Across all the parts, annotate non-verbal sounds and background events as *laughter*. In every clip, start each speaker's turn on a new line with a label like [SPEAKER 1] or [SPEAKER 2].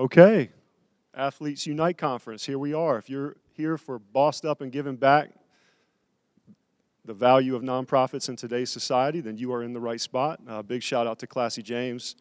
[SPEAKER 1] Okay, Athletes Unite Conference, here we are. If you're here for bossed up and giving back the value of nonprofits in today's society, then you are in the right spot. Uh, big shout out to Classye James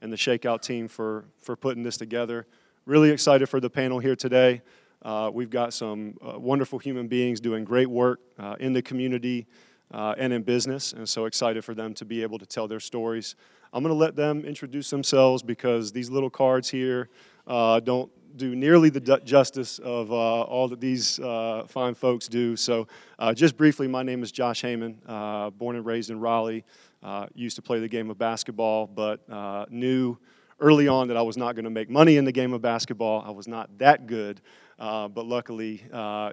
[SPEAKER 1] and the Shakeout team for, for putting this together. Really excited for the panel here today. Uh, we've got some uh, wonderful human beings doing great work uh, in the community uh, and in business, and so excited for them to be able to tell their stories. I'm going to let them introduce themselves because these little cards here uh, don't do nearly the justice of uh, all that these uh, fine folks do. So, uh, just briefly, my name is Josh Haymond, uh, born and raised in Raleigh. Uh, used to play the game of basketball, but knew early on that I was not going to make money in the game of basketball. I was not that good, but luckily,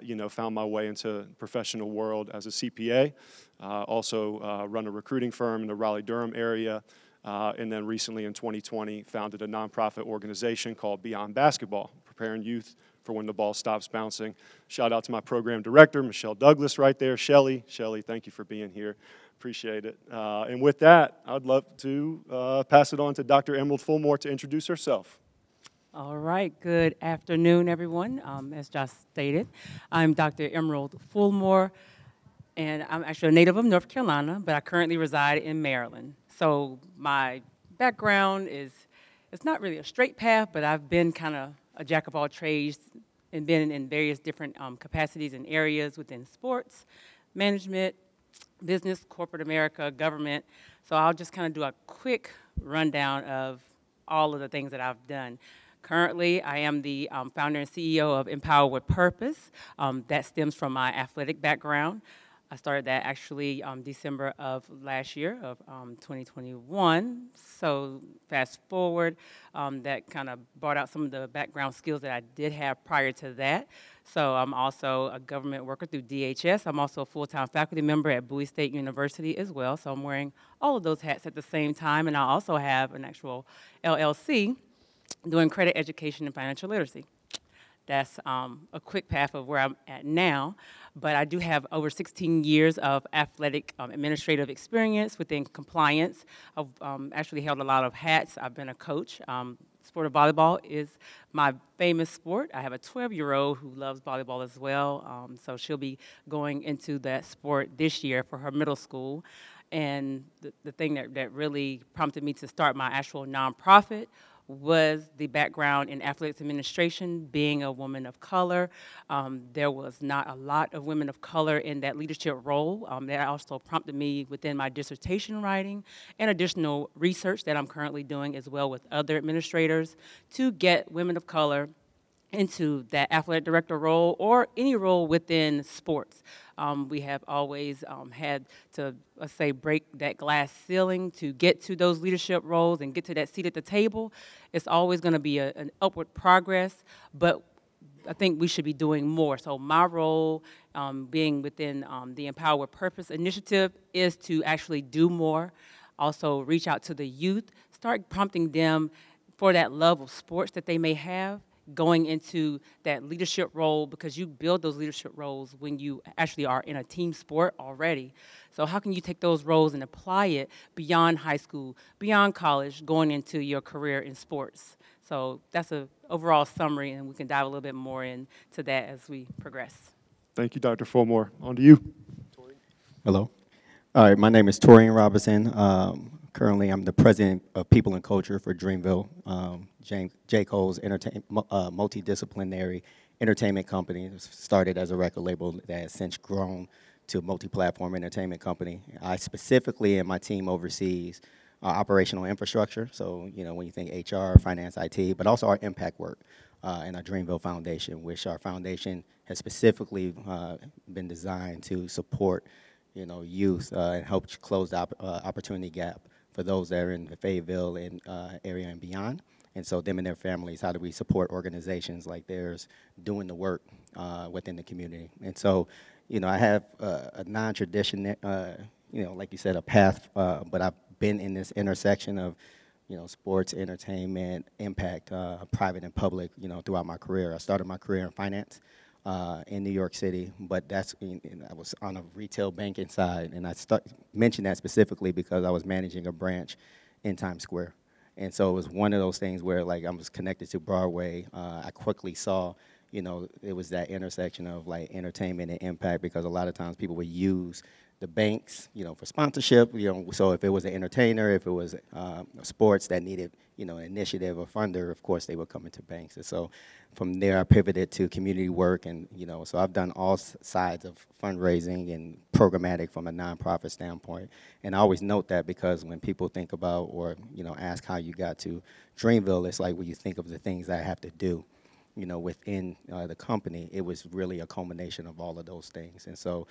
[SPEAKER 1] you know, found my way into professional world as a CPA. also, run a recruiting firm in the Raleigh Durham area. Uh, and then recently in 2020, founded a nonprofit organization called Beyond Basketball, preparing youth for when the ball stops bouncing. Shout out to my program director, Michelle Douglas, right there. Shelly, Shelly, thank you for being here. Appreciate it. Uh, and with that, I'd love to uh, pass it on to Dr. Emerald Fulmore to introduce herself.
[SPEAKER 2] All right, good afternoon, everyone. Um, as just stated, I'm Dr. Emerald Fulmore, and I'm actually a native of North Carolina, but I currently reside in Maryland. So my background is, it's not really a straight path, but I've been kind of a jack of all trades and been in various different um, capacities and areas within sports, management, business, corporate America, government. So I'll just kind of do a quick rundown of all of the things that I've done. Currently, I am the um, founder and CEO of Empower with Purpose. Um, that stems from my athletic background. I started that actually um, December of last year of um, 2021. So fast forward, um, that kind of brought out some of the background skills that I did have prior to that. So I'm also a government worker through DHS. I'm also a full-time faculty member at Bowie State University as well. So I'm wearing all of those hats at the same time. And I also have an actual LLC doing credit education and financial literacy. That's um, a quick path of where I'm at now but I do have over 16 years of athletic um, administrative experience within compliance. I've um, actually held a lot of hats. I've been a coach. Um, sport of volleyball is my famous sport. I have a 12-year-old who loves volleyball as well, um, so she'll be going into that sport this year for her middle school. And the, the thing that, that really prompted me to start my actual nonprofit was the background in athletics administration, being a woman of color. Um, there was not a lot of women of color in that leadership role. Um, that also prompted me within my dissertation writing and additional research that I'm currently doing as well with other administrators to get women of color into that athletic director role or any role within sports. Um, we have always um, had to, let's say, break that glass ceiling to get to those leadership roles and get to that seat at the table. It's always going to be a, an upward progress, but I think we should be doing more. So my role, um, being within um, the Empower Purpose initiative, is to actually do more. Also, reach out to the youth, start prompting them for that love of sports that they may have going into that leadership role because you build those leadership roles when you actually are in a team sport already. So how can you take those roles and apply it beyond high school, beyond college, going into your career in sports? So that's an overall summary, and we can dive a little bit more into that as we progress.
[SPEAKER 1] Thank you, Dr. Fulmore. On to you.
[SPEAKER 3] Hello. All right, my name is Torian Robinson. Um, Currently, I'm the president of People and Culture for Dreamville, um, James, J. Cole's entertain, uh, multidisciplinary entertainment company. Started as a record label that has since grown to a multi-platform entertainment company. I specifically and my team oversees our operational infrastructure. So, you know, when you think HR, finance, IT, but also our impact work uh, and our Dreamville Foundation, which our foundation has specifically uh, been designed to support, you know, youth uh, and help close the op uh, opportunity gap for those that are in the Fayetteville and, uh, area and beyond. And so them and their families, how do we support organizations like theirs doing the work uh, within the community? And so, you know, I have uh, a non-traditional, uh, you know, like you said, a path, uh, but I've been in this intersection of, you know, sports, entertainment, impact, uh, private and public, you know, throughout my career. I started my career in finance uh, in New York City, but that's I was on a retail banking side, and I mentioned that specifically because I was managing a branch in Times Square, And so it was one of those things where like I was connected to Broadway. Uh, I quickly saw, you know, it was that intersection of like entertainment and impact because a lot of times people would use the banks, you know, for sponsorship. You know, so if it was an entertainer, if it was uh, sports that needed, you know, an initiative or funder, of course they would come into banks. And so from there, I pivoted to community work, and you know, so I've done all sides of fundraising and programmatic from a nonprofit standpoint. And I always note that because when people think about or you know ask how you got to Dreamville, it's like when you think of the things that I have to do you know, within uh, the company, it was really a culmination of all of those things. And so,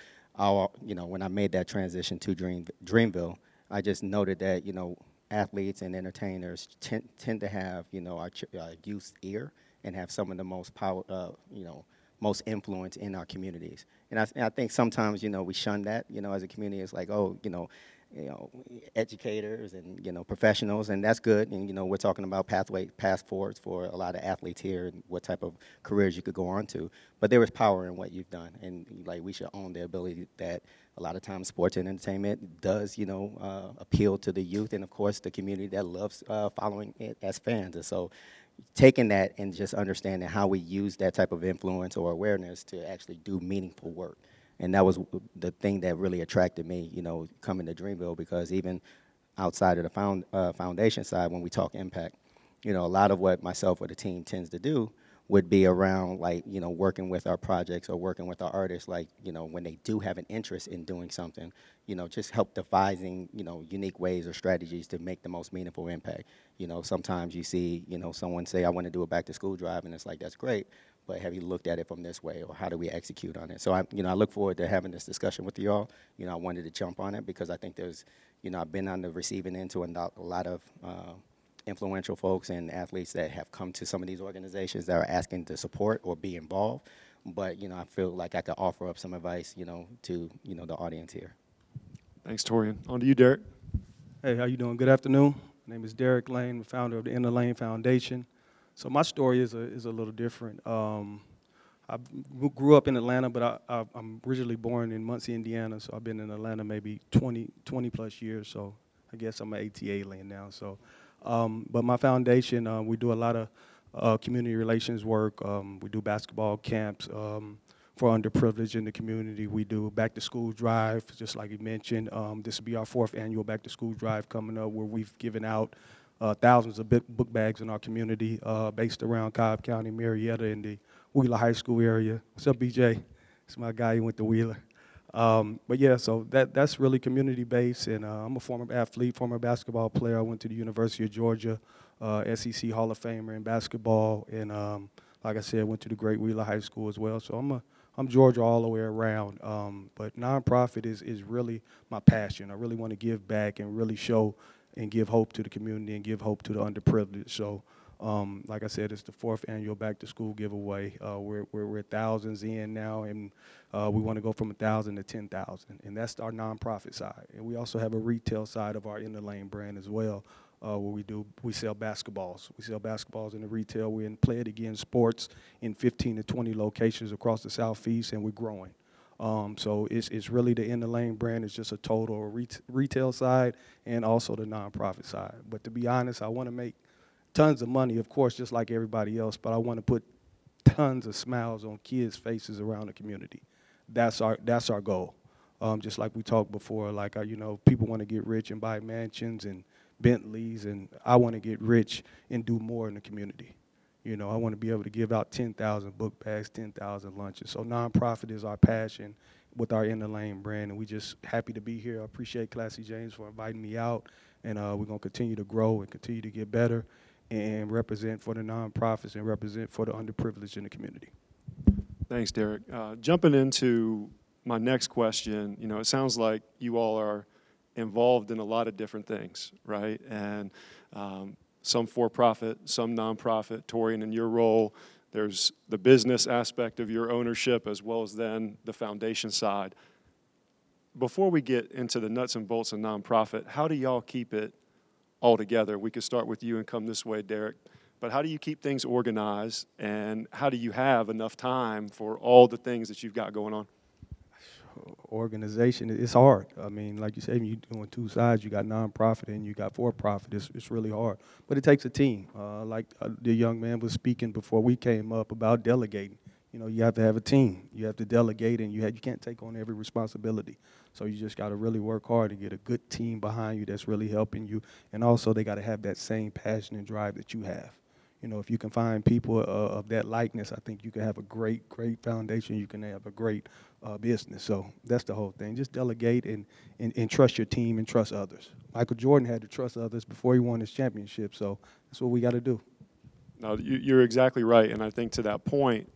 [SPEAKER 3] you know, when I made that transition to Dream, Dreamville, I just noted that, you know, athletes and entertainers tend, tend to have, you know, our uh, youth's ear and have some of the most power, uh, you know, most influence in our communities. And I, I think sometimes, you know, we shun that, you know, as a community. It's like, oh, you know, you know, educators and you know professionals, and that's good. And you know, we're talking about pathway path forwards for a lot of athletes here and what type of careers you could go on to. But there is power in what you've done, and like we should own the ability that a lot of times sports and entertainment does, you know, uh, appeal to the youth and of course the community that loves uh, following it as fans. And so, taking that and just understanding how we use that type of influence or awareness to actually do meaningful work and that was the thing that really attracted me, you know, coming to Dreamville because even outside of the found, uh, foundation side, when we talk impact, you know, a lot of what myself or the team tends to do would be around like you know working with our projects or working with our artists like you know when they do have an interest in doing something you know just help devising you know unique ways or strategies to make the most meaningful impact. You know sometimes you see you know someone say i want to do a back to school drive and it's like that's great but have you looked at it from this way or how do we execute on it so i you know i look forward to having this discussion with you all you know i wanted to jump on it because i think there's you know i've been on the receiving end to a lot- of uh, influential folks and athletes that have come to some of these organizations that are asking to support or be involved but you know i feel like i could offer up some advice you know to you know the audience here
[SPEAKER 1] Thanks, Torian. On to you, Derek.
[SPEAKER 4] Hey, how you doing? Good afternoon. My name is Derek Layne, founder of the In The Layne Foundation. So my story is a, is a little different. Um, I grew up in Atlanta, but I, I'm originally born in Muncie, Indiana. So I've been in Atlanta maybe 20, 20 plus years. So I guess I'm an ATLien now. So, um, but my foundation, uh, we do a lot of uh, community relations work. Um, we do basketball camps. Um, for underprivileged in the community. We do back to school drive, just like you mentioned. Um, this will be our fourth annual back to school drive coming up, where we've given out uh, thousands of book bags in our community, uh, based around Cobb County, Marietta, and the Wheeler High School area. What's up, BJ? It's my guy who went to Wheeler. Um, but yeah, so that that's really community based, and uh, I'm a former athlete, former basketball player. I went to the University of Georgia, uh, SEC Hall of Famer in basketball, and um, like I said, went to the Great Wheeler High School as well. So I'm a I'm Georgia all the way around. Um, but nonprofit is is really my passion. I really want to give back and really show and give hope to the community and give hope to the underprivileged. So. Um, like I said, it's the fourth annual back to school giveaway. Uh, we're, we're, we're thousands in now, and uh, we want to go from 1,000 to 10,000. And that's our nonprofit side. And we also have a retail side of our In The Layne brand as well, uh, where we do we sell basketballs. We sell basketballs in the retail. We're in Play It Again Sports in 15 to 20 locations across the southeast, and we're growing. Um, so it's, it's really the In The Layne brand is just a total ret- retail side and also the nonprofit side. But to be honest, I want to make tons of money, of course, just like everybody else, but I want to put tons of smiles on kids' faces around the community. That's our that's our goal. Um, just like we talked before, like uh, you know, people want to get rich and buy mansions and Bentleys, and I want to get rich and do more in the community. You know, I want to be able to give out 10,000 book bags, 10,000 lunches. So nonprofit is our passion with our In The Layne brand, and we just happy to be here. I appreciate Classye James for inviting me out, and uh, we're gonna continue to grow and continue to get better and represent for the nonprofits and represent for the underprivileged in the community.
[SPEAKER 1] Thanks, Derek. Uh, jumping into my next question, you know, it sounds like you all are involved in a lot of different things, right? And um, some for profit, some nonprofit. Torian, in your role, there's the business aspect of your ownership as well as then the foundation side. Before we get into the nuts and bolts of nonprofit, how do y'all keep it all together? We could start with you and come this way, Derek. But how do you keep things organized and how do you have enough time for all the things that you've got going on?
[SPEAKER 4] Organization, it's hard. I mean, like you said, you're doing two sides. You got nonprofit and you got for-profit. It's it's really hard, but it takes a team. Uh, like uh, the young man was speaking before we came up about delegating. You know, you have to have a team. You have to delegate, and you have, you can't take on every responsibility. So you just got to really work hard and get a good team behind you that's really helping you. And also, they got to have that same passion and drive that you have. You know, if you can find people uh, of that likeness, I think you can have a great, great foundation. You can have a great uh, business. So that's the whole thing. Just delegate and, and, and trust your team and trust others. Michael Jordan had to trust others before he won his championship. So that's what we got to do.
[SPEAKER 1] No, you, you're exactly right. And I think to that point,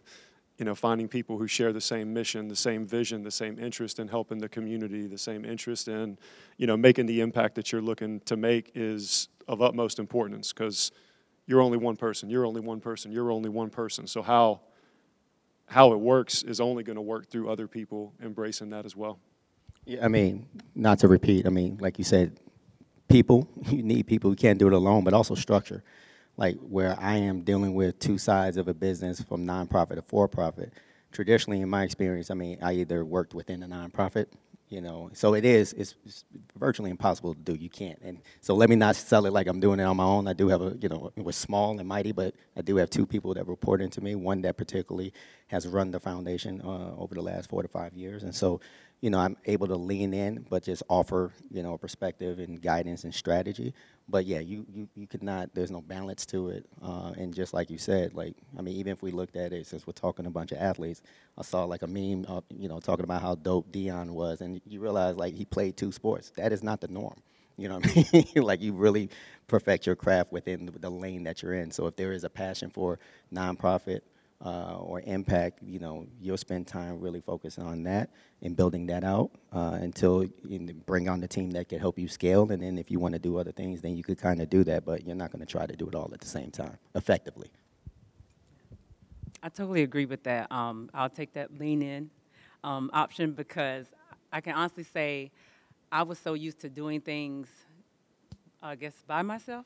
[SPEAKER 1] you know, finding people who share the same mission, the same vision, the same interest in helping the community, the same interest in, you know, making the impact that you're looking to make is of utmost importance because you're only one person, you're only one person, you're only one person. So how how it works is only going to work through other people embracing that as well.
[SPEAKER 3] Yeah, I mean, not to repeat, I mean, like you said, people, *laughs* you need people, you can't do it alone, but also structure. Like where I am dealing with two sides of a business from nonprofit to for profit. Traditionally, in my experience, I mean, I either worked within a nonprofit, you know, so it is, it's, it's virtually impossible to do. You can't. And so let me not sell it like I'm doing it on my own. I do have a, you know, it was small and mighty, but I do have two people that report into me. One that particularly has run the foundation uh, over the last four to five years. And so, you know, I'm able to lean in, but just offer, you know, perspective and guidance and strategy. But yeah, you, you, you could not, there's no balance to it. Uh, and just like you said, like, I mean, even if we looked at it, since we're talking a bunch of athletes, I saw like a meme, uh, you know, talking about how dope Deion was. And you realize like he played two sports. That is not the norm. You know what I mean? *laughs* like you really perfect your craft within the, the lane that you're in. So if there is a passion for nonprofit, uh, or impact, you know, you'll spend time really focusing on that and building that out uh, until you bring on the team that can help you scale. And then if you want to do other things, then you could kind of do that, but you're not going to try to do it all at the same time effectively.
[SPEAKER 2] I totally agree with that. Um, I'll take that lean in um, option because I can honestly say I was so used to doing things, I guess, by myself.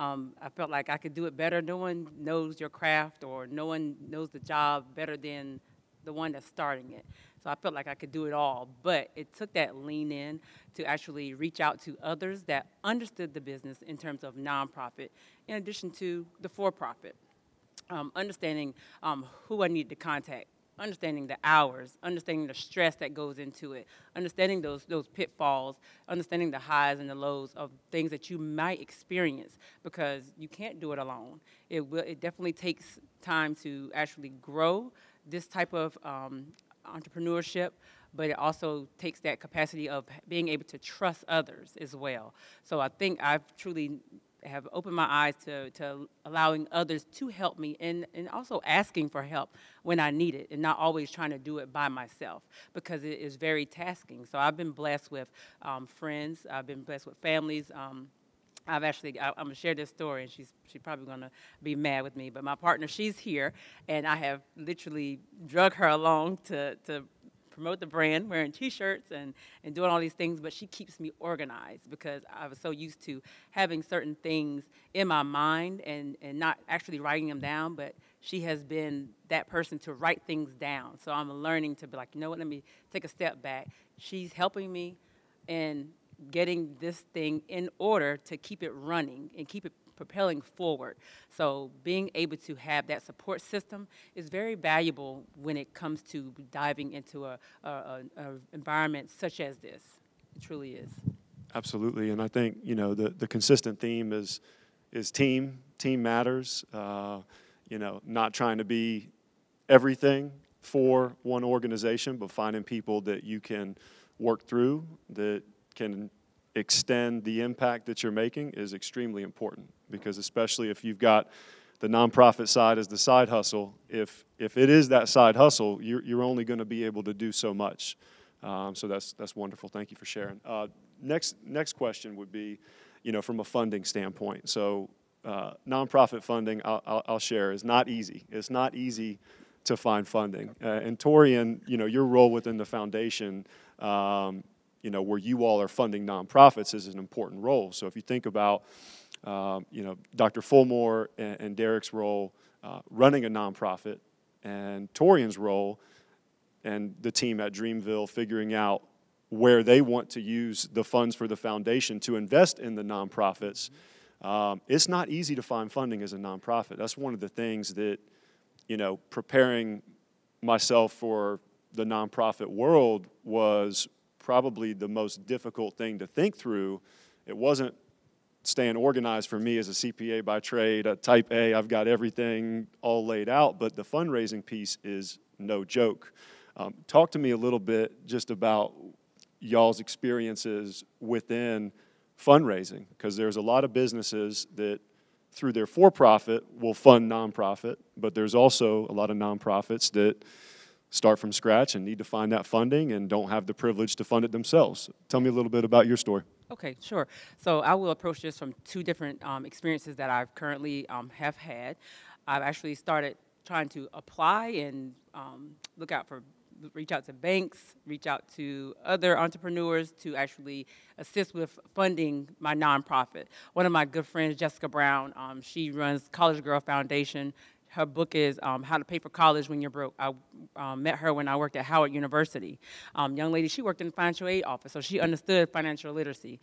[SPEAKER 2] Um, I felt like I could do it better. No one knows your craft or no one knows the job better than the one that's starting it. So I felt like I could do it all. But it took that lean in to actually reach out to others that understood the business in terms of nonprofit, in addition to the for profit um, understanding um, who I needed to contact, understanding the hours, understanding the stress that goes into it, understanding those those pitfalls, understanding the highs and the lows of things that you might experience because you can't do it alone. It will. It definitely takes time to actually grow this type of um, entrepreneurship. But it also takes that capacity of being able to trust others as well. So I think I've truly have opened my eyes to, to allowing others to help me and, and also asking for help when I need it and not always trying to do it by myself because it is very tasking. So I've been blessed with um, friends, I've been blessed with families. Um, I've actually, I, am gonna share this story, and she's she's probably gonna be mad with me. But my partner, she's here, and I have literally drug her along to to promote the brand, wearing T-shirts and, and doing all these things, but she keeps me organized because I was so used to having certain things in my mind and, and not actually writing them down, but she has been that person to write things down. So I'm learning to be like, you know what, let me take a step back. She's helping me in getting this thing in order to keep it running and keep it propelling forward. So being able to have that support system is very valuable when it comes to diving into a, a, a, a environment such as this. It truly is.
[SPEAKER 1] Absolutely, and I think you know the the consistent theme is is team. Team matters. Uh, you know, not trying to be everything for one organization, but finding people that you can work through that can extend the impact that you're making is extremely important because especially if you've got the nonprofit side as the side hustle, if if it is that side hustle, you're, you're only going to be able to do so much. Um, so that's that's wonderful. Thank you for sharing. Uh, next next question would be, you know, from a funding standpoint. So uh, nonprofit funding, I'll, I'll, I'll, share, is not easy. It's not easy to find funding. Uh, and Torian, you know, your role within the foundation. Um, you know, where you all are funding nonprofits is an important role. So if you think about um, you know, Dr. Fulmore and, and Derek's role uh, running a nonprofit, and Torian's role and the team at Dreamville figuring out where they want to use the funds for the foundation to invest in the nonprofits. Um, it's not easy to find funding as a nonprofit. That's one of the things that, you know, preparing myself for the nonprofit world was probably the most difficult thing to think through. It wasn't staying organized for me as a CPA by trade, a type A, I've got everything all laid out, but the fundraising piece is no joke. Um, talk to me a little bit just about y'all's experiences within fundraising, because there's a lot of businesses that through their for-profit will fund nonprofit, but there's also a lot of nonprofits that start from scratch and need to find that funding and don't have the privilege to fund it themselves. Tell me a little bit about your story.
[SPEAKER 2] Okay, sure. So I will approach this from two different um, experiences that I've currently um, have had. I've actually started trying to apply and um, look out for, reach out to banks, reach out to other entrepreneurs to actually assist with funding my nonprofit. One of my good friends, Jessica Brown, um, she runs College Girl Foundation. Her book is um, How to Pay for College When You're Broke. I um, met her when I worked at Howard University. Um, young lady, she worked in the financial aid office, so she understood financial literacy.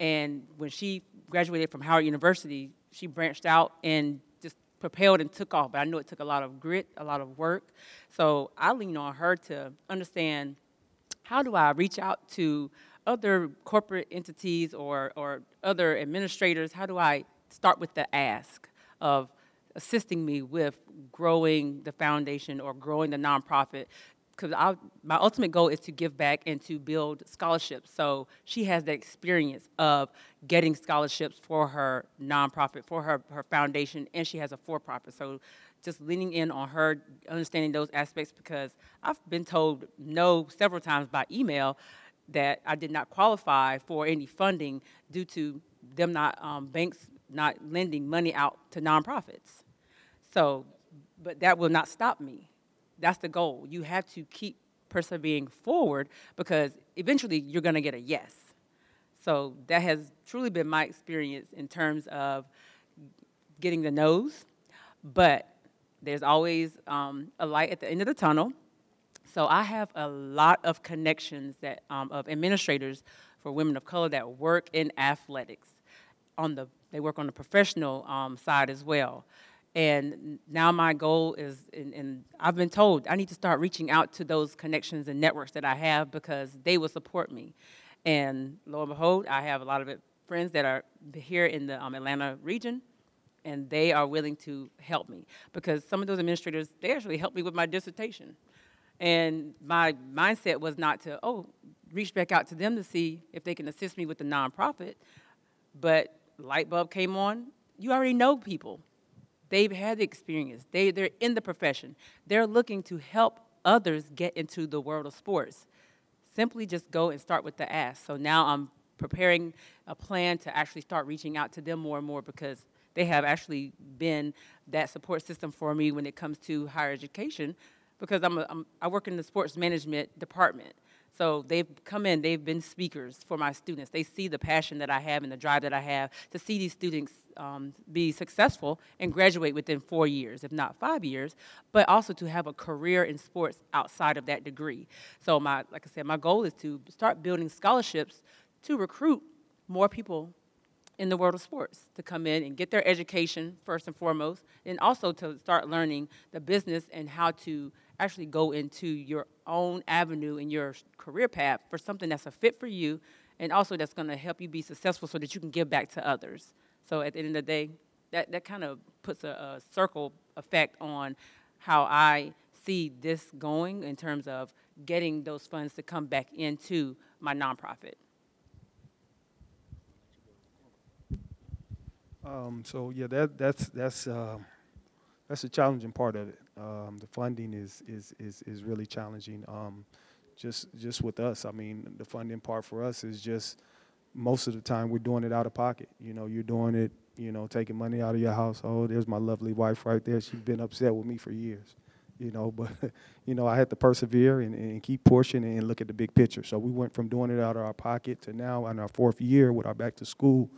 [SPEAKER 2] And when she graduated from Howard University, she branched out and just propelled and took off. But I know it took a lot of grit, a lot of work. So I lean on her to understand how do I reach out to other corporate entities or, or other administrators? How do I start with the ask of assisting me with growing the foundation or growing the nonprofit because my ultimate goal is to give back and to build scholarships. So she has the experience of getting scholarships for her nonprofit, for her, her foundation, and she has a for profit. So just leaning in on her, understanding those aspects because I've been told no several times by email that I did not qualify for any funding due to them not, um, banks not lending money out to nonprofits. So, but that will not stop me. That's the goal. You have to keep persevering forward because eventually you're going to get a yes. So that has truly been my experience in terms of getting the no's, but there's always um, a light at the end of the tunnel. So I have a lot of connections that um, of administrators for women of color that work in athletics. On the they work on the professional um, side as well. And now my goal is, and, and, I've been told I need to start reaching out to those connections and networks that I have because they will support me. And lo and behold, I have a lot of friends that are here in the um, Atlanta region, and they are willing to help me because some of those administrators they actually helped me with my dissertation. And my mindset was not to oh reach back out to them to see if they can assist me with the nonprofit, but light bulb came on. You already know people They've had the experience. They, they're in the profession. They're looking to help others get into the world of sports. Simply just go and start with the ask. So now I'm preparing a plan to actually start reaching out to them more and more because they have actually been that support system for me when it comes to higher education because I'm, a, I'm I work in the sports management department. So they've come in, they've been speakers for my students. They see the passion that I have and the drive that I have to see these students um, be successful and graduate within four years, if not five years, but also to have a career in sports outside of that degree. So my, like I said, my goal is to start building scholarships to recruit more people in the world of sports to come in and get their education first and foremost, and also to start learning the business and how to actually go into your own avenue in your career path for something that's a fit for you and also that's going to help you be successful so that you can give back to others. So at the end of the day, that, that kind of puts a, a circle effect on how I see this going in terms of getting those funds to come back into my nonprofit.
[SPEAKER 4] Um, so yeah, that that's that's uh, that's a challenging part of it. Um, the funding is is is is really challenging. Um, just just with us, I mean, the funding part for us is just most of the time we're doing it out of pocket. You know, you're doing it, you know, taking money out of your household. There's my lovely wife right there. She's been upset with me for years. You know, but *laughs* you know, I had to persevere and, and keep pushing and look at the big picture. So we went from doing it out of our pocket to now in our fourth year with our back to school.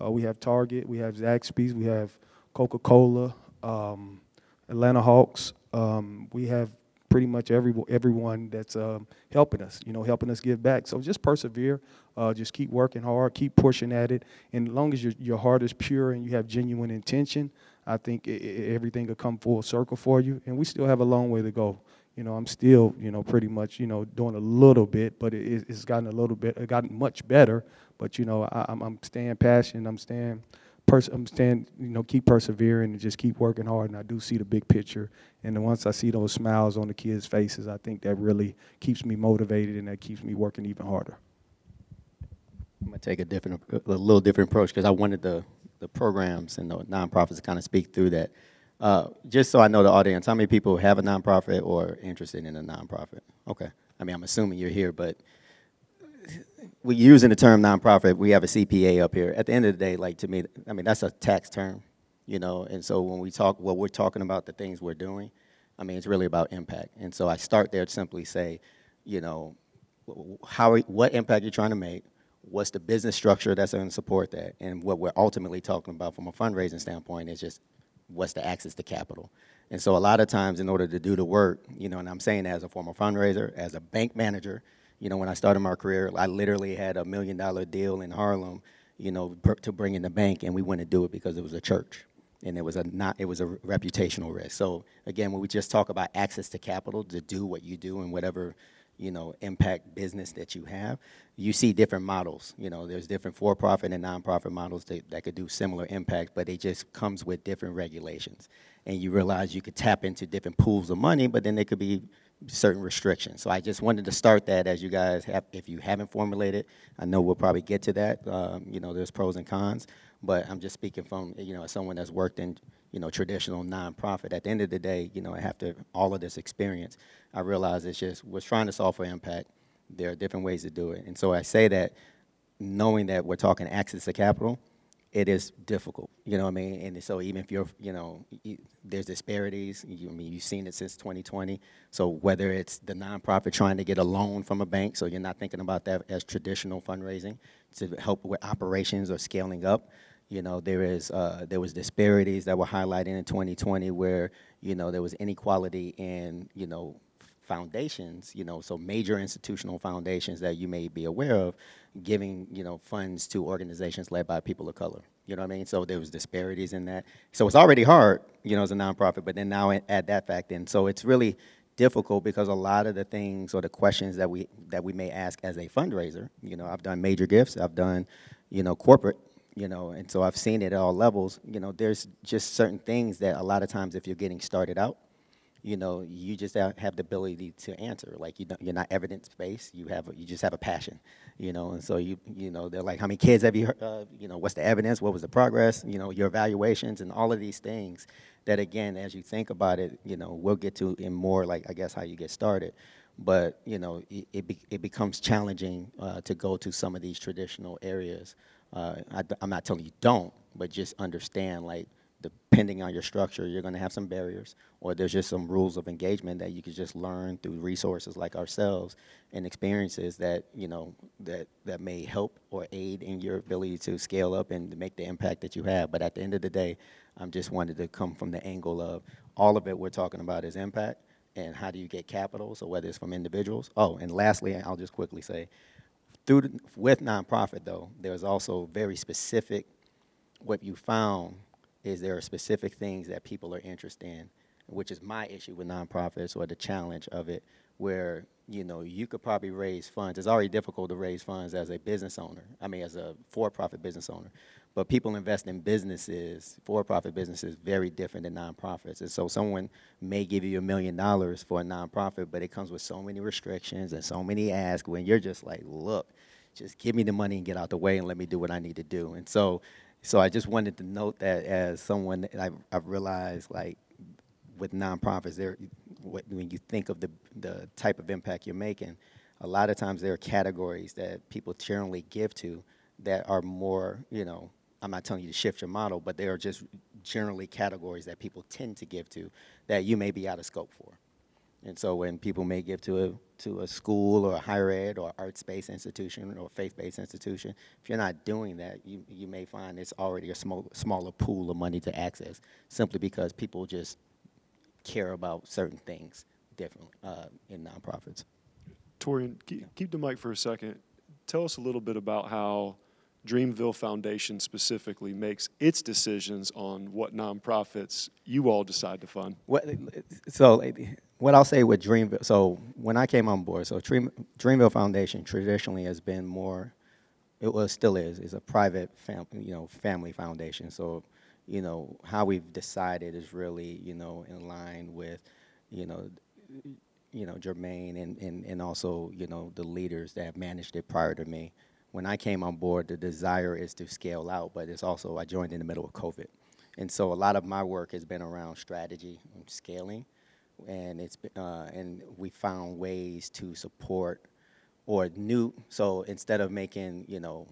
[SPEAKER 4] Uh, we have Target, we have Zaxby's, we have Coca-Cola, um, Atlanta Hawks. Um, we have pretty much every, everyone that's um, helping us, you know, helping us give back. So just persevere, uh, just keep working hard, keep pushing at it. And as long as your, your heart is pure and you have genuine intention, I think i i everything will come full circle for you. And we still have a long way to go. You know, I'm still, you know, pretty much, you know, doing a little bit, but it, it's gotten a little bit, it gotten much better. But you know, I, I'm, I'm staying passionate. I'm staying, pers- I'm staying, you know, keep persevering and just keep working hard. And I do see the big picture. And once I see those smiles on the kids' faces, I think that really keeps me motivated and that keeps me working even harder.
[SPEAKER 3] I'm gonna take a different, a little different approach because I wanted the, the programs and the nonprofits to kind of speak through that. Uh, just so I know the audience, how many people have a nonprofit or interested in a nonprofit? Okay, I mean, I'm assuming you're here, but we using the term nonprofit, we have a CPA up here. At the end of the day, like to me, I mean, that's a tax term, you know, and so when we talk, well, we're talking about the things we're doing, I mean, it's really about impact. And so I start there to simply say, you know, how, what impact you're trying to make, what's the business structure that's going to support that, and what we're ultimately talking about from a fundraising standpoint is just what's the access to capital. And so a lot of times, in order to do the work, you know, and I'm saying as a former fundraiser, as a bank manager, you know, when I started my career, I literally had a million dollar deal in Harlem, you know, br- to bring in the bank, and we wouldn't do it because it was a church, and it was a not, it was a reputational risk. So again, when we just talk about access to capital to do what you do and whatever, you know, impact business that you have, you see different models. You know, there's different for-profit and non-profit models that, that could do similar impact, but it just comes with different regulations. And you realize you could tap into different pools of money, but then there could be certain restrictions. So I just wanted to start that as you guys have, if you haven't formulated, I know we'll probably get to that. Um, you know, there's pros and cons, but I'm just speaking from, you know, someone that's worked in, you know, traditional nonprofit. At the end of the day, you know, after all of this experience, I realize it's just, we're trying to solve for impact. There are different ways to do it. And so I say that knowing that we're talking access to capital, it is difficult. You know what I mean? And so even if you're, you know, y- there's disparities. You, I mean, you've seen it since 2020. So whether it's the nonprofit trying to get a loan from a bank, so you're not thinking about that as traditional fundraising to help with operations or scaling up. You know, there is uh, there was disparities that were highlighted in 2020 where you know there was inequality in you know foundations, you know, so major institutional foundations that you may be aware of, giving, you know, funds to organizations led by people of color. You know what I mean? So there was disparities in that. So it's already hard, you know, as a nonprofit, but then now add that fact in. So it's really difficult because a lot of the things or the questions that we that we may ask as a fundraiser, you know, I've done major gifts, I've done, you know, corporate, you know, and so I've seen it at all levels. You know, there's just certain things that a lot of times if you're getting started out, you know, you just have the ability to answer. Like you you're not evidence based. You have, you just have a passion, you know. And so you, you know, they're like, how many kids have you, uh, you know, what's the evidence? What was the progress? You know, your evaluations and all of these things. That again, as you think about it, you know, we'll get to in more like I guess how you get started. But you know, it it, be, it becomes challenging uh, to go to some of these traditional areas. Uh, I, I'm not telling you don't, but just understand like depending on your structure, you're going to have some barriers, or there's just some rules of engagement that you could just learn through resources like ourselves and experiences that you know that that may help or aid in your ability to scale up and make the impact that you have. But at the end of the day, I'm just wanted to come from the angle of all of it we're talking about is impact and how do you get capital. So whether it's from individuals. Oh, and lastly, I'll just quickly say, through the, with nonprofit though, there's also very specific. What you found is there are specific things that people are interested in, which is my issue with nonprofits or the challenge of it, where you know you could probably raise funds. It's already difficult to raise funds as a business owner. I mean, as a for-profit business owner, but people invest in businesses, for-profit businesses, very different than nonprofits. And so someone may give you a million dollars for a nonprofit, but it comes with so many restrictions and so many asks. When you're just like, look, just give me the money and get out the way and let me do what I need to do. And so so I just wanted to note that as someone I've, I've realized, like with nonprofits, there, when you think of the the type of impact you're making, a lot of times there are categories that people generally give to that are more, you know, I'm not telling you to shift your model, but they are just generally categories that people tend to give to that you may be out of scope for. And so when people may give to a to a school or a higher ed or arts-based institution or faith-based institution, if you're not doing that, you, you may find it's already a small, smaller pool of money to access simply because people just care about certain things differently uh, in nonprofits.
[SPEAKER 1] Torian, keep, keep the mic for a second. Tell us a little bit about how Dreamville Foundation specifically makes its decisions on what nonprofits you all decide to fund.
[SPEAKER 3] What, so what I'll say with Dreamville, so when I came on board, so Dream, Dreamville Foundation traditionally has been more, it was still is, is a private fam, you know, family foundation. So, you know, how we've decided is really, you know, in line with, you know, you know, Jermaine and, and, and also, you know, the leaders that have managed it prior to me. When I came on board, the desire is to scale out, but it's also, I joined in the middle of COVID. And so a lot of my work has been around strategy and scaling. And it's, uh, and we found ways to support or new, so instead of making, you know,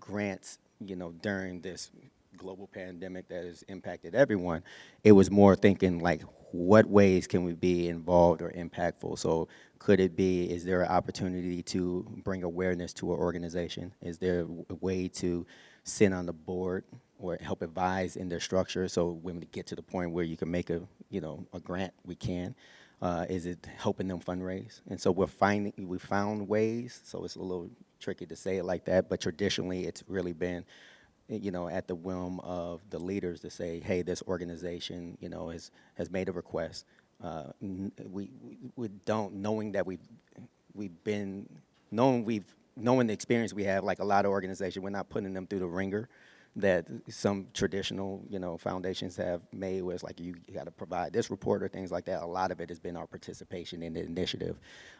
[SPEAKER 3] grants, you know, during this global pandemic that has impacted everyone, it was more thinking like, what ways can we be involved or impactful? So could it be, is there an opportunity to bring awareness to an organization? Is there a way to sit on the board or help advise in their structure? So when we get to the point where you can make a, you know, a grant, we can. Uh, is it helping them fundraise? And so we're finding, we found ways, so it's a little tricky to say it like that, but traditionally it's really been, you know, at the whim of the leaders to say, hey, this organization, you know, has, has made a request. Uh, we, we, don't, knowing that we've, we've been, knowing we've, knowing the experience we have, like a lot of organizations, we're not putting them through the ringer that some traditional, you know, foundations have made where it's like you got to provide this report or things like that. A lot of it has been our participation in the initiative.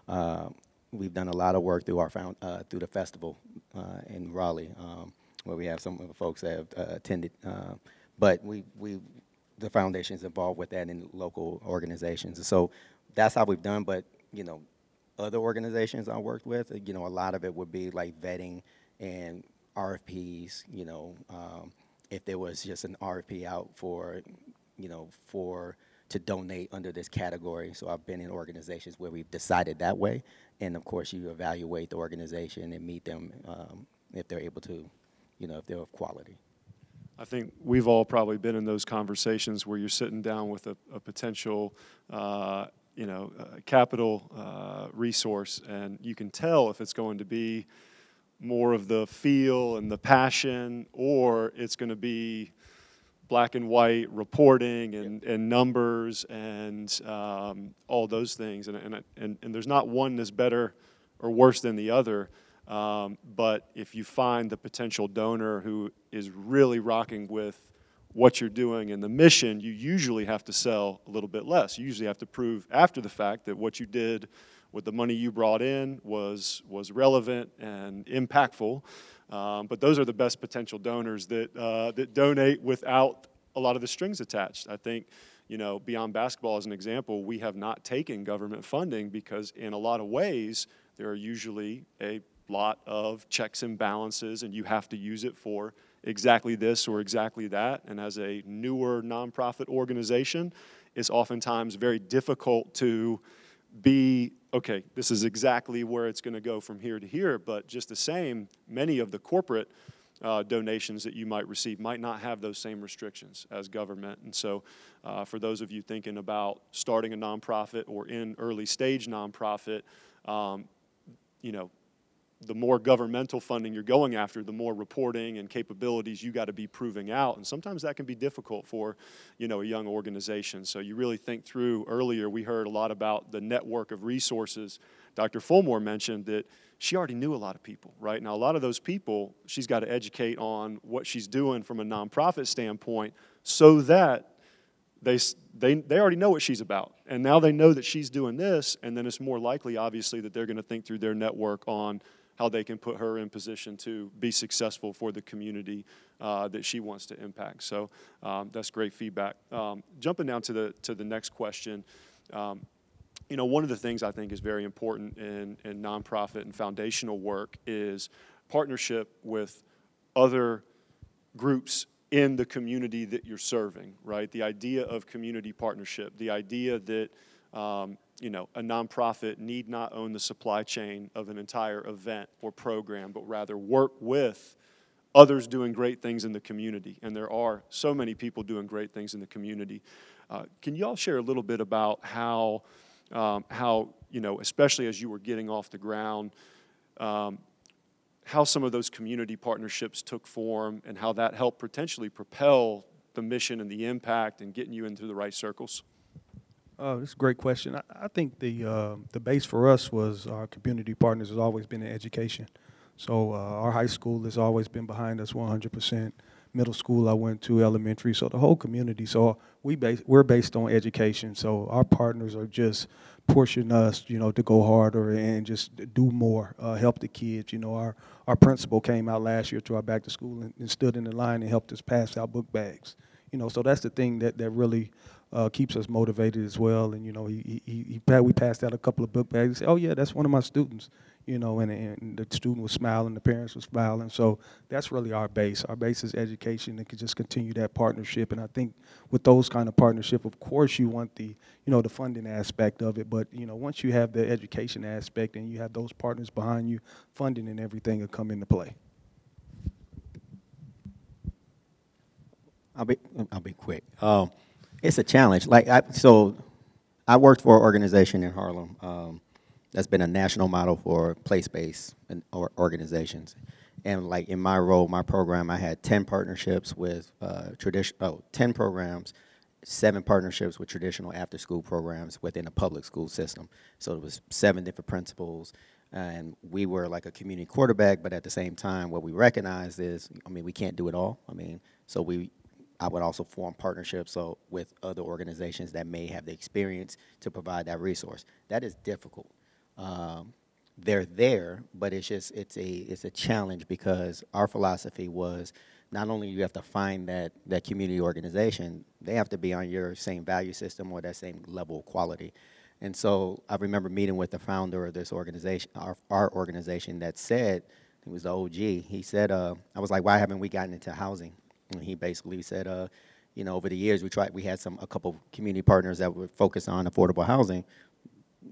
[SPEAKER 3] Uh, we've done a lot of work through our found, uh, through the festival uh, in Raleigh, um, where we have some of the folks that have uh, attended. Uh, but we, we, the foundation's involved with that in local organizations. So that's how we've done. But you know, other organizations I worked with, you know, a lot of it would be like vetting and RFPs, you know, um, if there was just an RFP out for, you know, for, to donate under this category. So I've been in organizations where we've decided that way. And of course, you evaluate the organization and meet them um, if they're able to, you know, if they're of quality.
[SPEAKER 1] I think we've all probably been in those conversations where you're sitting down with a, a potential, uh, you know, uh, capital uh, resource, and you can tell if it's going to be more of the feel and the passion, or it's going to be black and white reporting and, and numbers and um, all those things. And, and, and, and there's not one that's better or worse than the other. Um, but if you find the potential donor who is really rocking with what you're doing and the mission, you usually have to sell a little bit less. You usually have to prove after the fact that what you did with the money you brought in was, was relevant and impactful. Um, but those are the best potential donors that, uh, that donate without a lot of the strings attached. I think, you know, beyond basketball as an example, we have not taken government funding because in a lot of ways, there are usually a lot of checks and balances, and you have to use it for exactly this or exactly that. And as a newer nonprofit organization, it's oftentimes very difficult to be okay, this is exactly where it's going to go from here to here. But just the same, many of the corporate uh, donations that you might receive might not have those same restrictions as government. And so, uh, for those of you thinking about starting a nonprofit or in early stage nonprofit, um, you know, the more governmental funding you're going after, the more reporting and capabilities you got to be proving out. And sometimes that can be difficult for, you know, a young organization. So you really think through earlier, we heard a lot about the network of resources. Dr. Fulmore mentioned that she already knew a lot of people, right? Now, a lot of those people, she's got to educate on what she's doing from a nonprofit standpoint so that they, they, they already know what she's about. And now they know that she's doing this, and then it's more likely, obviously, that they're going to think through their network on how they can put her in position to be successful for the community uh, that she wants to impact. So um, that's great feedback. Um, jumping down to the to the next question, um, you know, one of the things I think is very important in in nonprofit and foundational work is partnership with other groups in the community that you're serving. Right, the idea of community partnership, the idea that um, you know, a nonprofit need not own the supply chain of an entire event or program, but rather work with others doing great things in the community. And there are so many people doing great things in the community. Uh, Can you all share a little bit about how, um, how, you know, especially as you were getting off the ground, um, how some of those community partnerships took form and how that helped potentially propel the mission and the impact and getting you into the right circles?
[SPEAKER 4] Uh, that's a great question. I, I think the uh, the base for us was our community partners has always been in education. So uh, our high school has always been behind us 100%. Middle school I went to, elementary, so the whole community. So we base, we're based on education. So our partners are just pushing us, you know, to go harder and just do more, uh, help the kids. You know, our our principal came out last year to our back to school and, and stood in the line and helped us pass out book bags. You know, so that's the thing that that really uh, keeps us motivated as well. And you know, he, he, he, we passed out a couple of book bags. He said, "Oh yeah, that's one of my students." You know, and, and the student was smiling, the parents were smiling. So that's really our base. Our base is education, and can just continue that partnership. And I think with those kind of partnership, of course, you want the you know the funding aspect of it. But you know, once you have the education aspect and you have those partners behind you, funding and everything will come into play.
[SPEAKER 3] I'll be I'll be quick. Um, it's a challenge. Like I, so, I worked for an organization in Harlem um, that's been a national model for place-based organizations. And like in my role, my program, I had ten partnerships with uh, tradition. Oh, 10 programs, seven partnerships with traditional after-school programs within the public school system. So it was seven different principals, and we were like a community quarterback. But at the same time, what we recognized is, I mean, we can't do it all. I mean, so we I would also form partnerships so with other organizations that may have the experience to provide that resource. That is difficult. Um, they're there, but it's just it's a it's a challenge because our philosophy was not only you have to find that that community organization, they have to be on your same value system or that same level of quality. And so I remember meeting with the founder of this organization, our, our organization, that said, it was the OG. He said, uh, I was like, why haven't we gotten into housing? And he basically said, uh, you know, over the years we tried, we had some a couple community partners that were focused on affordable housing.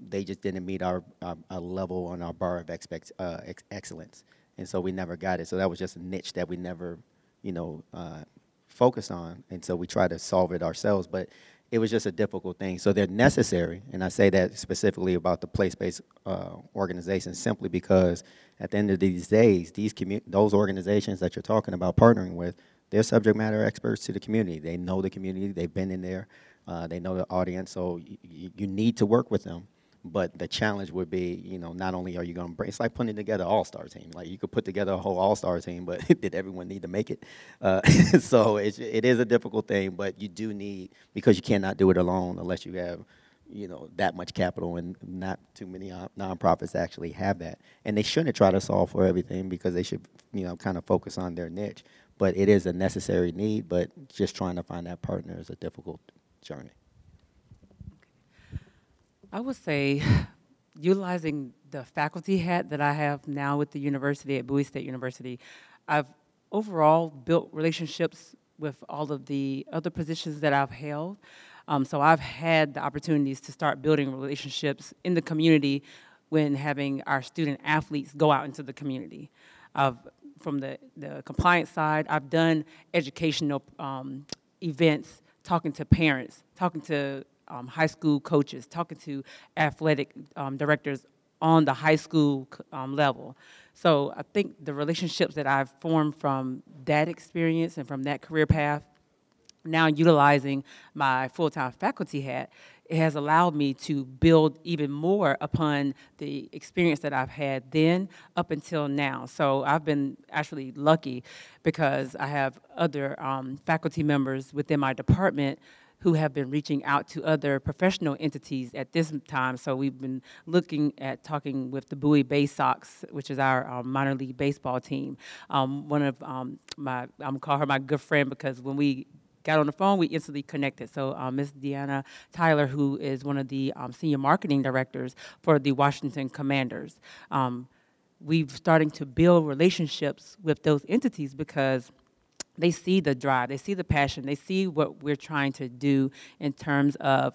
[SPEAKER 3] They just didn't meet our, our, our level on our bar of expect, uh, ex- excellence, and so we never got it. So that was just a niche that we never, you know, uh, focused on, and so we tried to solve it ourselves. But it was just a difficult thing. So they're necessary, and I say that specifically about the place-based uh, organizations, simply because at the end of these days, these those organizations that you're talking about partnering with, they're subject matter experts to the community. They know the community. They've been in there. Uh, they know the audience. So you need to work with them. But the challenge would be, you know, not only are you going to bring, it's like putting together an all-star team. Like you could put together a whole all-star team, but *laughs* did everyone need to make it? Uh, *laughs* so it's, it is a difficult thing, but you do need, because you cannot do it alone unless you have, you know, that much capital and not too many uh, nonprofits actually have that. And they shouldn't try to solve for everything because they should, you know, kind of focus on their niche. But it is a necessary need, but just trying to find that partner is a difficult journey.
[SPEAKER 2] I would say *sighs* utilizing the faculty hat that I have now with the university at Bowie State University, I've overall built relationships with all of the other positions that I've held. Um, so I've had the opportunities to start building relationships in the community when having our student athletes go out into the community. I've, from the, the compliance side, I've done educational um, events, talking to parents, talking to um, high school coaches, talking to athletic um, directors on the high school um, level. So I think the relationships that I've formed from that experience and from that career path, now utilizing my full-time faculty hat, it has allowed me to build even more upon the experience that I've had then up until now. So I've been actually lucky because I have other um, faculty members within my department who have been reaching out to other professional entities at this time. So we've been looking at talking with the Bowie Bay Sox, which is our um, minor league baseball team. Um, one of um, my, I'm gonna call her my good friend because when we got on the phone, we instantly connected. So uh, Ms. Deanna Tyler, who is one of the um, senior marketing directors for the Washington Commanders. Um, we've starting to build relationships with those entities because they see the drive, they see the passion, they see what we're trying to do in terms of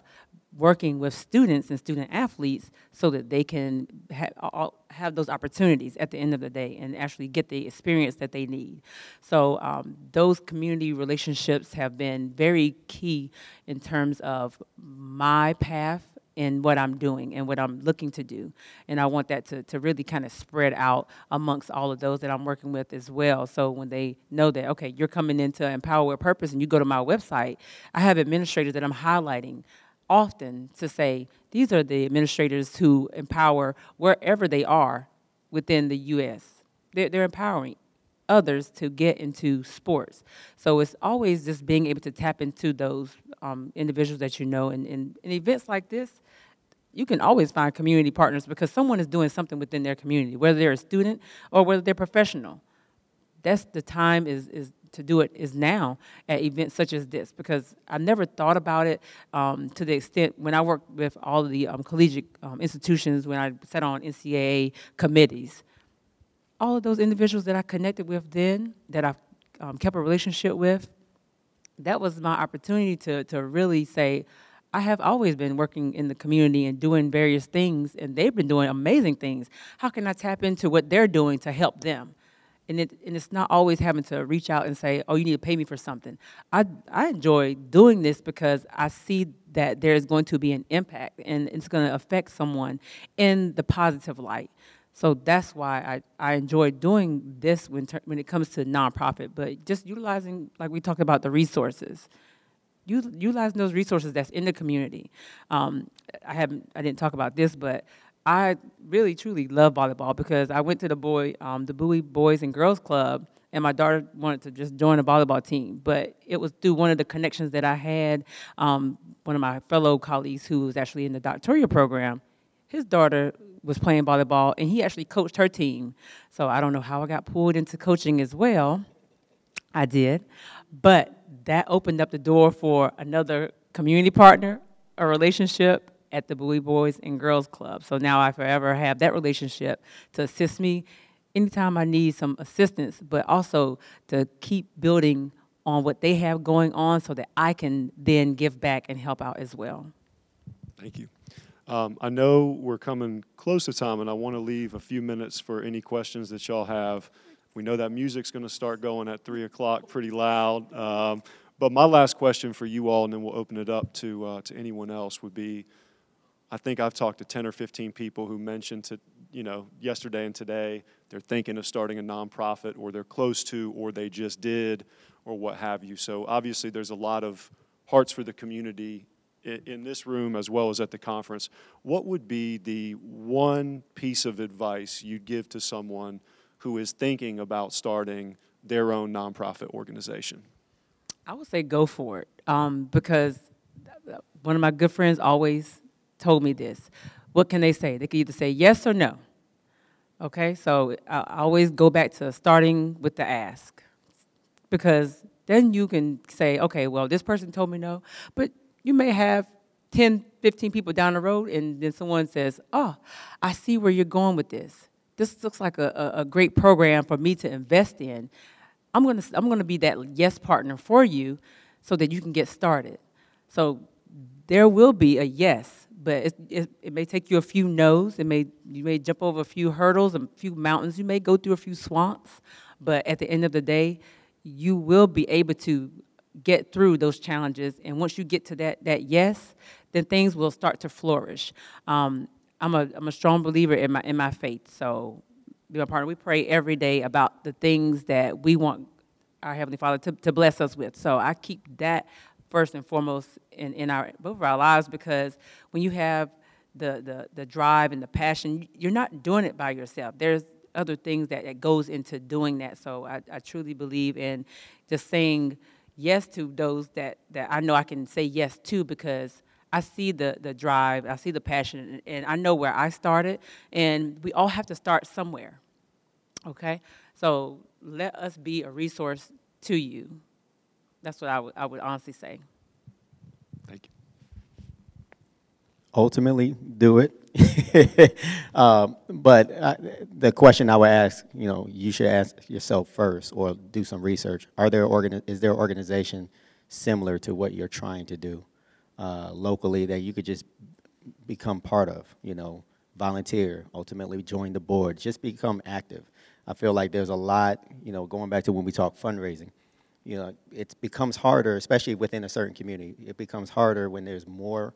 [SPEAKER 2] working with students and student athletes so that they can ha- have those opportunities at the end of the day and actually get the experience that they need. So um, those community relationships have been very key in terms of my path and what I'm doing and what I'm looking to do. And I want that to, to really kind of spread out amongst all of those that I'm working with as well. So when they know that, okay, you're coming into Empower with Purpose and you go to my website, I have administrators that I'm highlighting often to say, these are the administrators who empower wherever they are within the U.S. They're, they're empowering others to get into sports. So it's always just being able to tap into those um, individuals that you know. And in events like this, you can always find community partners because someone is doing something within their community, whether they're a student or whether they're professional. That's the time is, is to do it is now at events such as this because I never thought about it um, to the extent when I worked with all of the um, collegiate um, institutions, when I sat on NCAA committees. All of those individuals that I connected with then, that I um, kept a relationship with, that was my opportunity to, to really say, I have always been working in the community and doing various things, and they've been doing amazing things. How can I tap into what they're doing to help them? And, it, and it's not always having to reach out and say, oh, you need to pay me for something. I, I enjoy doing this because I see that there's going to be an impact and it's going to affect someone in the positive light. So that's why I, I enjoy doing this when, ter- when it comes to nonprofit, but just utilizing, like we talked about, the resources utilizing those resources that's in the community. Um, I haven't, I didn't talk about this, but I really truly love volleyball because I went to the boy, um, the Bowie Boys and Girls Club, and my daughter wanted to just join a volleyball team. But it was through one of the connections that I had. Um, one of my fellow colleagues who was actually in the doctoral program, his daughter was playing volleyball, and he actually coached her team. So I don't know how I got pulled into coaching as well. I did, but that opened up the door for another community partner, a relationship at the Bowie Boys and Girls Club. So now I forever have that relationship to assist me anytime I need some assistance, but also to keep building on what they have going on so that I can then give back and help out as well.
[SPEAKER 1] Thank you. Um, I know we're coming close to time, and I want to leave a few minutes for any questions that y'all have. We know that music's going to start going at 3 o'clock pretty loud. Um, but my last question for you all, and then we'll open it up to, uh, to anyone else, would be I think I've talked to 10 or 15 people who mentioned to, you know, yesterday and today they're thinking of starting a nonprofit or they're close to or they just did or what have you. So obviously there's a lot of hearts for the community in, this room as well as at the conference. What would be the one piece of advice you'd give to someone who is thinking about starting their own nonprofit organization?
[SPEAKER 2] I would say go for it um, because one of my good friends always told me this. What can they say? They can either say yes or no. Okay, so I always go back to starting with the ask because then you can say, okay, well, this person told me no, but you may have 10, 15 people down the road, and then someone says, oh, I see where you're going with this this looks like a, a, great program for me to invest in. I'm gonna, I'm gonna be that yes partner for you so that you can get started. So there will be a yes, but it, it, it, may take you a few no's. It may, you may jump over a few hurdles, a few mountains. You may go through a few swamps, but at the end of the day, you will be able to get through those challenges. And once you get to that, that yes, then things will start to flourish. Um, I'm a, I'm a strong believer in my, in my faith. So, be my partner, we pray every day about the things that we want our Heavenly Father to, to bless us with. So, I keep that first and foremost in, in our, both of our lives because when you have the, the, the drive and the passion, you're not doing it by yourself. There's other things that, that goes into doing that. So, I, I truly believe in just saying yes to those that, that I know I can say yes to because I see the, the drive, I see the passion, and I know where I started, and we all have to start somewhere. Okay? So let us be a resource to you. That's what I would, I would honestly say.
[SPEAKER 1] Thank you.
[SPEAKER 3] Ultimately, do it. *laughs* um, but uh, the question I would ask, you know, you should ask yourself first, or do some research. Are there organi- is there an organization similar to what you're trying to do? uh, locally that you could just become part of, you know, volunteer, ultimately join the board, just become active. I feel like there's a lot, you know, going back to when we talk fundraising, you know, it becomes harder, especially within a certain community. It becomes harder when there's more,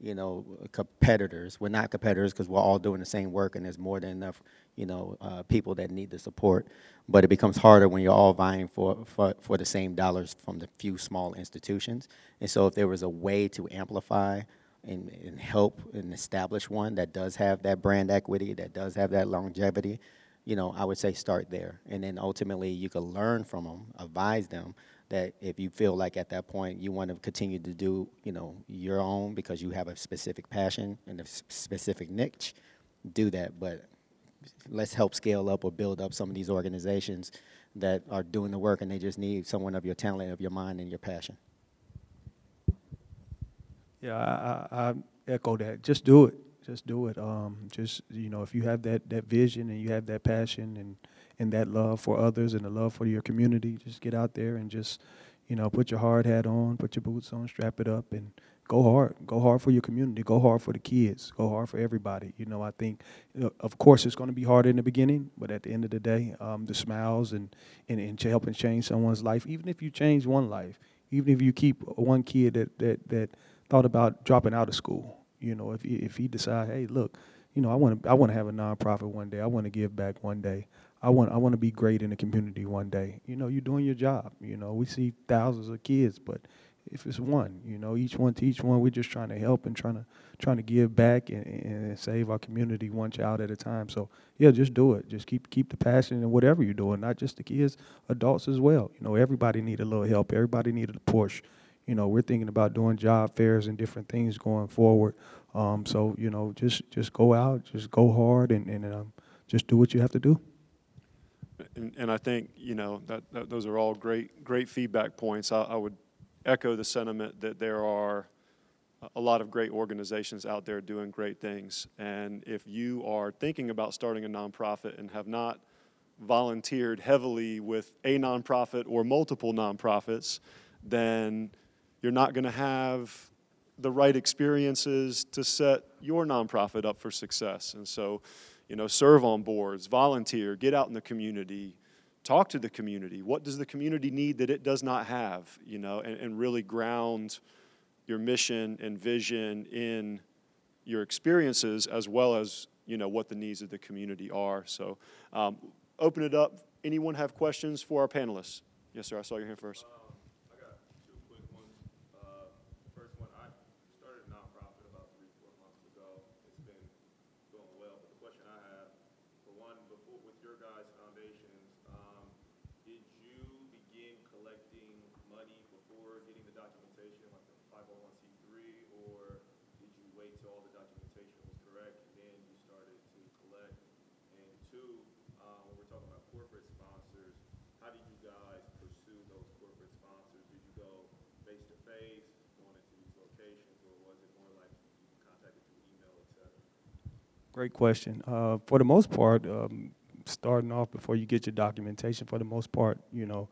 [SPEAKER 3] you know, competitors. We're not competitors because we're all doing the same work and there's more than enough, you know, uh, people that need the support. But it becomes harder when you're all vying for, for, for the same dollars from the few small institutions. And so if there was a way to amplify and, and help and establish one that does have that brand equity, that does have that longevity, you know, I would say start there. And then ultimately you could learn from them, advise them that if you feel like at that point you want to continue to do, you know, your own because you have a specific passion and a specific niche, do that. But let's help scale up or build up some of these organizations that are doing the work and they just need someone of your talent, of your mind, and your passion.
[SPEAKER 4] Yeah, I, I, I echo that. Just do it. Just do it. Um, just you know, if you have that that vision and you have that passion and and that love for others and the love for your community, just get out there and just you know put your hard hat on, put your boots on, strap it up, and go hard. Go hard for your community. Go hard for the kids. Go hard for everybody. You know, I think, know, of course, it's going to be hard in the beginning, but at the end of the day, um, the smiles and and and helping change someone's life, even if you change one life, even if you keep one kid that that that thought about dropping out of school. You know, if he, if he decide, hey, look, you know, I want to I want to have a nonprofit one day. I want to give back one day. I want I want to be great in the community one day. You know, you're doing your job. You know, we see thousands of kids, but if it's one, you know, each one to each one, we're just trying to help and trying to trying to give back and, and save our community one child at a time. So yeah, just do it. Just keep keep the passion in whatever you're doing, not just the kids, adults as well. You know, everybody need a little help. Everybody needed a push you know, we're thinking about doing job fairs and different things going forward. Um, so, you know, just just go out, just go hard, and, and um, just do what you have to do.
[SPEAKER 1] And, and I think, you know, that, that those are all great, great feedback points. I, I would echo the sentiment that there are a lot of great organizations out there doing great things. And if you are thinking about starting a nonprofit and have not volunteered heavily with a nonprofit or multiple nonprofits, then you're not going to have the right experiences to set your nonprofit up for success. And so, you know, serve on boards, volunteer, get out in the community, talk to the community. What does the community need that it does not have? You know, and, and really ground your mission and vision in your experiences as well as you know what the needs of the community are. So, um, open it up. Anyone have questions for our panelists? Yes, sir. I saw your hand first.
[SPEAKER 5] I got two quick ones. Uh, First one, I started a nonprofit about three, four months ago. It's been going well, but the question I have, for one, before, with your guys' foundations, um, did you begin collecting money before getting the documentation, like the five oh one C three? Or did you wait till all the documentation was correct and then you started to collect? And two, uh, when we're talking about corporate sponsors, how did you guys pursue those corporate sponsors? Did you go face to face, going into these locations, or was it more like you contacted through email, et cetera?
[SPEAKER 4] Great question. Uh, for the most part, um, starting off before you get your documentation, for the most part, you know,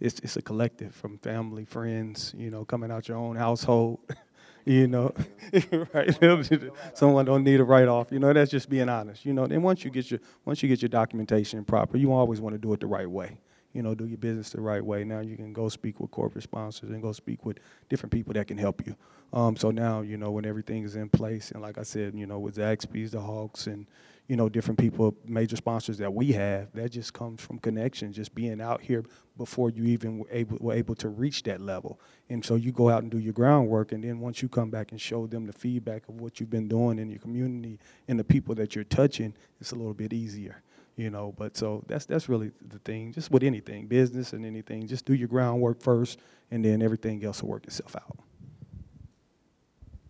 [SPEAKER 4] it's it's a collective from family, friends, you know, coming out your own household. *laughs* you know, *laughs* right? *laughs* Someone don't need a write off. You know, that's just being honest. You know, and once you get your once you get your documentation proper, you always want to do it the right way. You know, do your business the right way. Now you can go speak with corporate sponsors and go speak with different people that can help you. Um, so now, you know, when everything is in place, and like I said, you know, with Zaxby's, the Hawks, and you know, different people, major sponsors that we have, that just comes from connection, just being out here before you even were able, were able to reach that level. And so you go out and do your groundwork, and then once you come back and show them the feedback of what you've been doing in your community and the people that you're touching, it's a little bit easier. You know, but so that's that's really the thing. Just with anything, business and anything, just do your groundwork first, and then everything else will work itself out.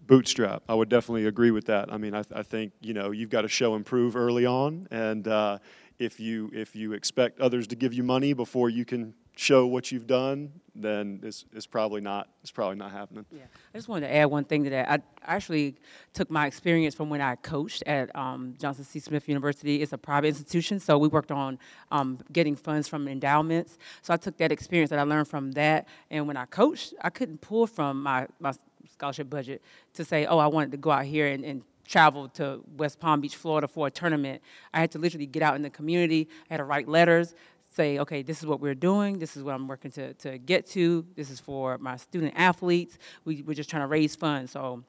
[SPEAKER 1] bootstrap. I would definitely agree with that. I mean, I, th- I think you know you've got to show and prove early on, and uh, if you if you expect others to give you money before you can show what you've done, then it's, it's probably not it's probably not happening.
[SPEAKER 2] Yeah, I just wanted to add one thing to that. I actually took my experience from when I coached at um, Johnson C. Smith University. It's a private institution, so we worked on um, getting funds from endowments. So I took that experience that I learned from that, and when I coached, I couldn't pull from my, my scholarship budget to say, oh, I wanted to go out here and, and travel to West Palm Beach, Florida for a tournament. I had to literally get out in the community. I had to write letters, say, okay, this is what we're doing. This is what I'm working to, to get to. This is for my student athletes. We, we're just trying to raise funds. So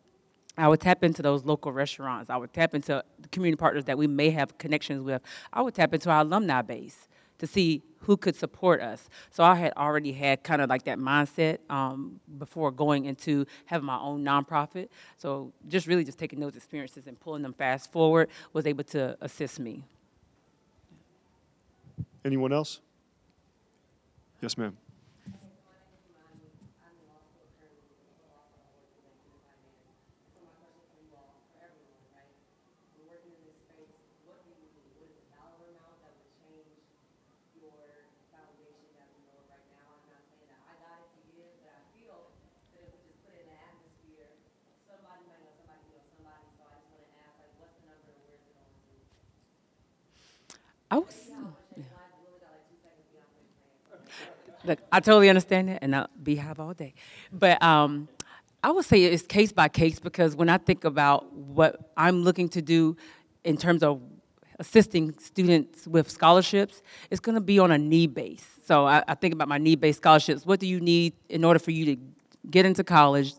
[SPEAKER 2] I would tap into those local restaurants. I would tap into the community partners that we may have connections with. I would tap into our alumni base to see who could support us. So I had already had kind of like that mindset um, before going into having my own nonprofit. So just really just taking those experiences and pulling them fast forward was able to assist me.
[SPEAKER 1] Anyone else? Yes, ma'am.
[SPEAKER 2] I was. Look, I totally understand that, and I'll beehive all day. But um, I would say it's case by case because when I think about what I'm looking to do in terms of assisting students with scholarships, it's going to be on a need base. So I, I think about my need based scholarships. What do you need in order for you to get into college,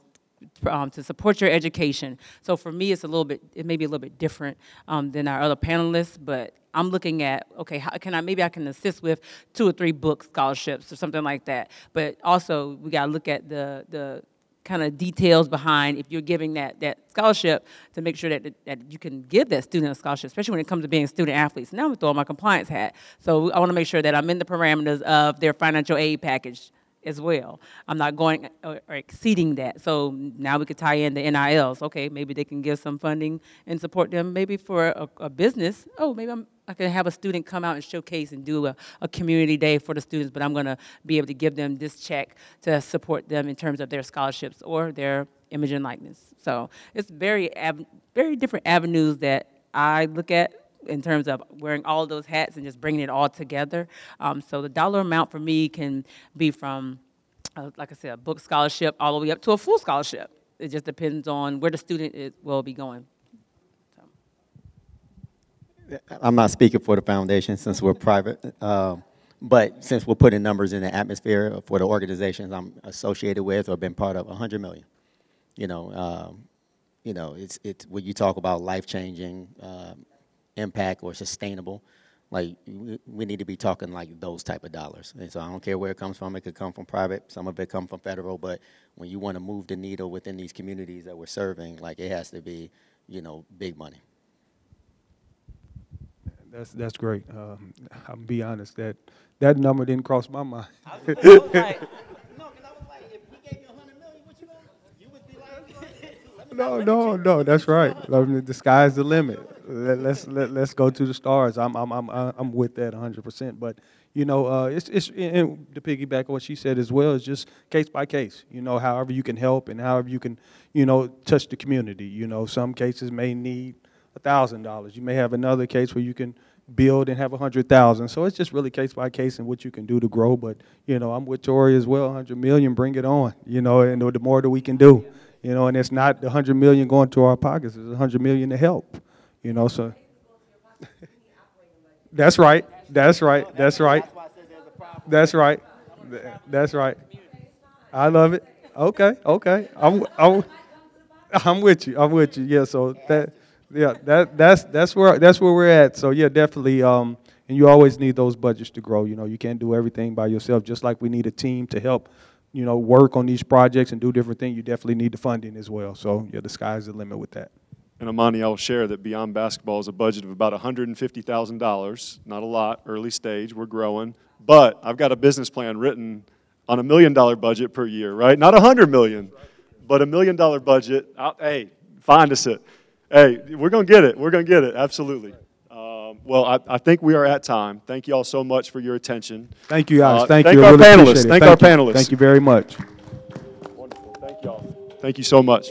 [SPEAKER 2] um, to support your education. So for me, it's a little bit, it may be a little bit different um, than our other panelists, but I'm looking at, okay, how can I, maybe I can assist with two or three book scholarships or something like that. But also, we got to look at the, the kind of details behind if you're giving that, that scholarship to make sure that, that you can give that student a scholarship, especially when it comes to being student athletes. Now I'm throwing my compliance hat. So I want to make sure that I'm in the parameters of their financial aid package as well. I'm not going or or exceeding that. So now we could tie in the NILs. Okay, maybe they can give some funding and support them. Maybe for a, a business. Oh, maybe I'm, I can have a student come out and showcase and do a, a community day for the students, but I'm going to be able to give them this check to support them in terms of their scholarships or their image and likeness. So it's very, very different avenues that I look at in terms of wearing all those hats and just bringing it all together. Um, so the dollar amount for me can be from, uh, like I said, a book scholarship all the way up to a full scholarship. It just depends on where the student is, will be going.
[SPEAKER 3] I'm not speaking for the foundation since we're private, uh, but since we're putting numbers in the atmosphere for the organizations I'm associated with or been part of, 100 million. You know, um, you know, it's it's when you talk about life changing um, impact or sustainable, like we, we need to be talking like those type of dollars. And so I don't care where it comes from. It could come from private. Some of it come from federal. But when you want to move the needle within these communities that we're serving, like it has to be, you know, big money.
[SPEAKER 4] That's that's great. Um, I'll be honest that that number didn't cross my mind. *laughs*
[SPEAKER 3] no, because I was like, if we gave you 100 million, what you gonna, you would be like, *laughs*
[SPEAKER 4] No, no, no. That's right. I mean, the sky's the limit. Let, let's let, let's go to the stars. I'm I'm I'm I'm with that 100. percent But you know, uh, it's it's and piggyback on what she said as well. It's just case by case. You know, however you can help and however you can, you know, touch the community. You know, some cases may need a thousand dollars. You may have another case where you can build and have a hundred thousand. So it's just really case by case and what you can do to grow. But you know, I'm with Tori as well. Hundred million, bring it on. You know, and the more that we can do. You know, and it's not the hundred million going to our pockets. It's a hundred million to help. You know, so that's right. That's right. That's right. That's right. That's right. I love it. Okay. Okay. I'm. I'm. I'm with you. I'm with you. Yeah. So that. Yeah. That. That's. That's where. That's where we're at. So yeah, definitely. Um. And you always need those budgets to grow. You know, you can't do everything by yourself. Just like we need a team to help. You know, work on these projects and do different things. You definitely need the funding as well. So yeah, the sky's the limit with that.
[SPEAKER 1] And Amani, I'll share that Beyond Basketball is a budget of about $150,000. Not a lot, early stage, we're growing. But I've got a business plan written on a million dollar budget per year, right? Not a hundred million, but a million dollar budget. I'll, hey, find us it. Hey, we're going to get it. We're going to get it. Absolutely. Um, well, I, I think we are at time. Thank you all so much for your attention.
[SPEAKER 4] Thank you, guys.
[SPEAKER 1] Uh,
[SPEAKER 4] thank,
[SPEAKER 1] thank
[SPEAKER 4] you. I
[SPEAKER 1] our
[SPEAKER 4] really
[SPEAKER 1] panelists. Thank
[SPEAKER 4] Thank
[SPEAKER 1] our
[SPEAKER 4] you.
[SPEAKER 1] panelists.
[SPEAKER 4] Thank you very much.
[SPEAKER 1] Wonderful. Thank you all. Thank you so much.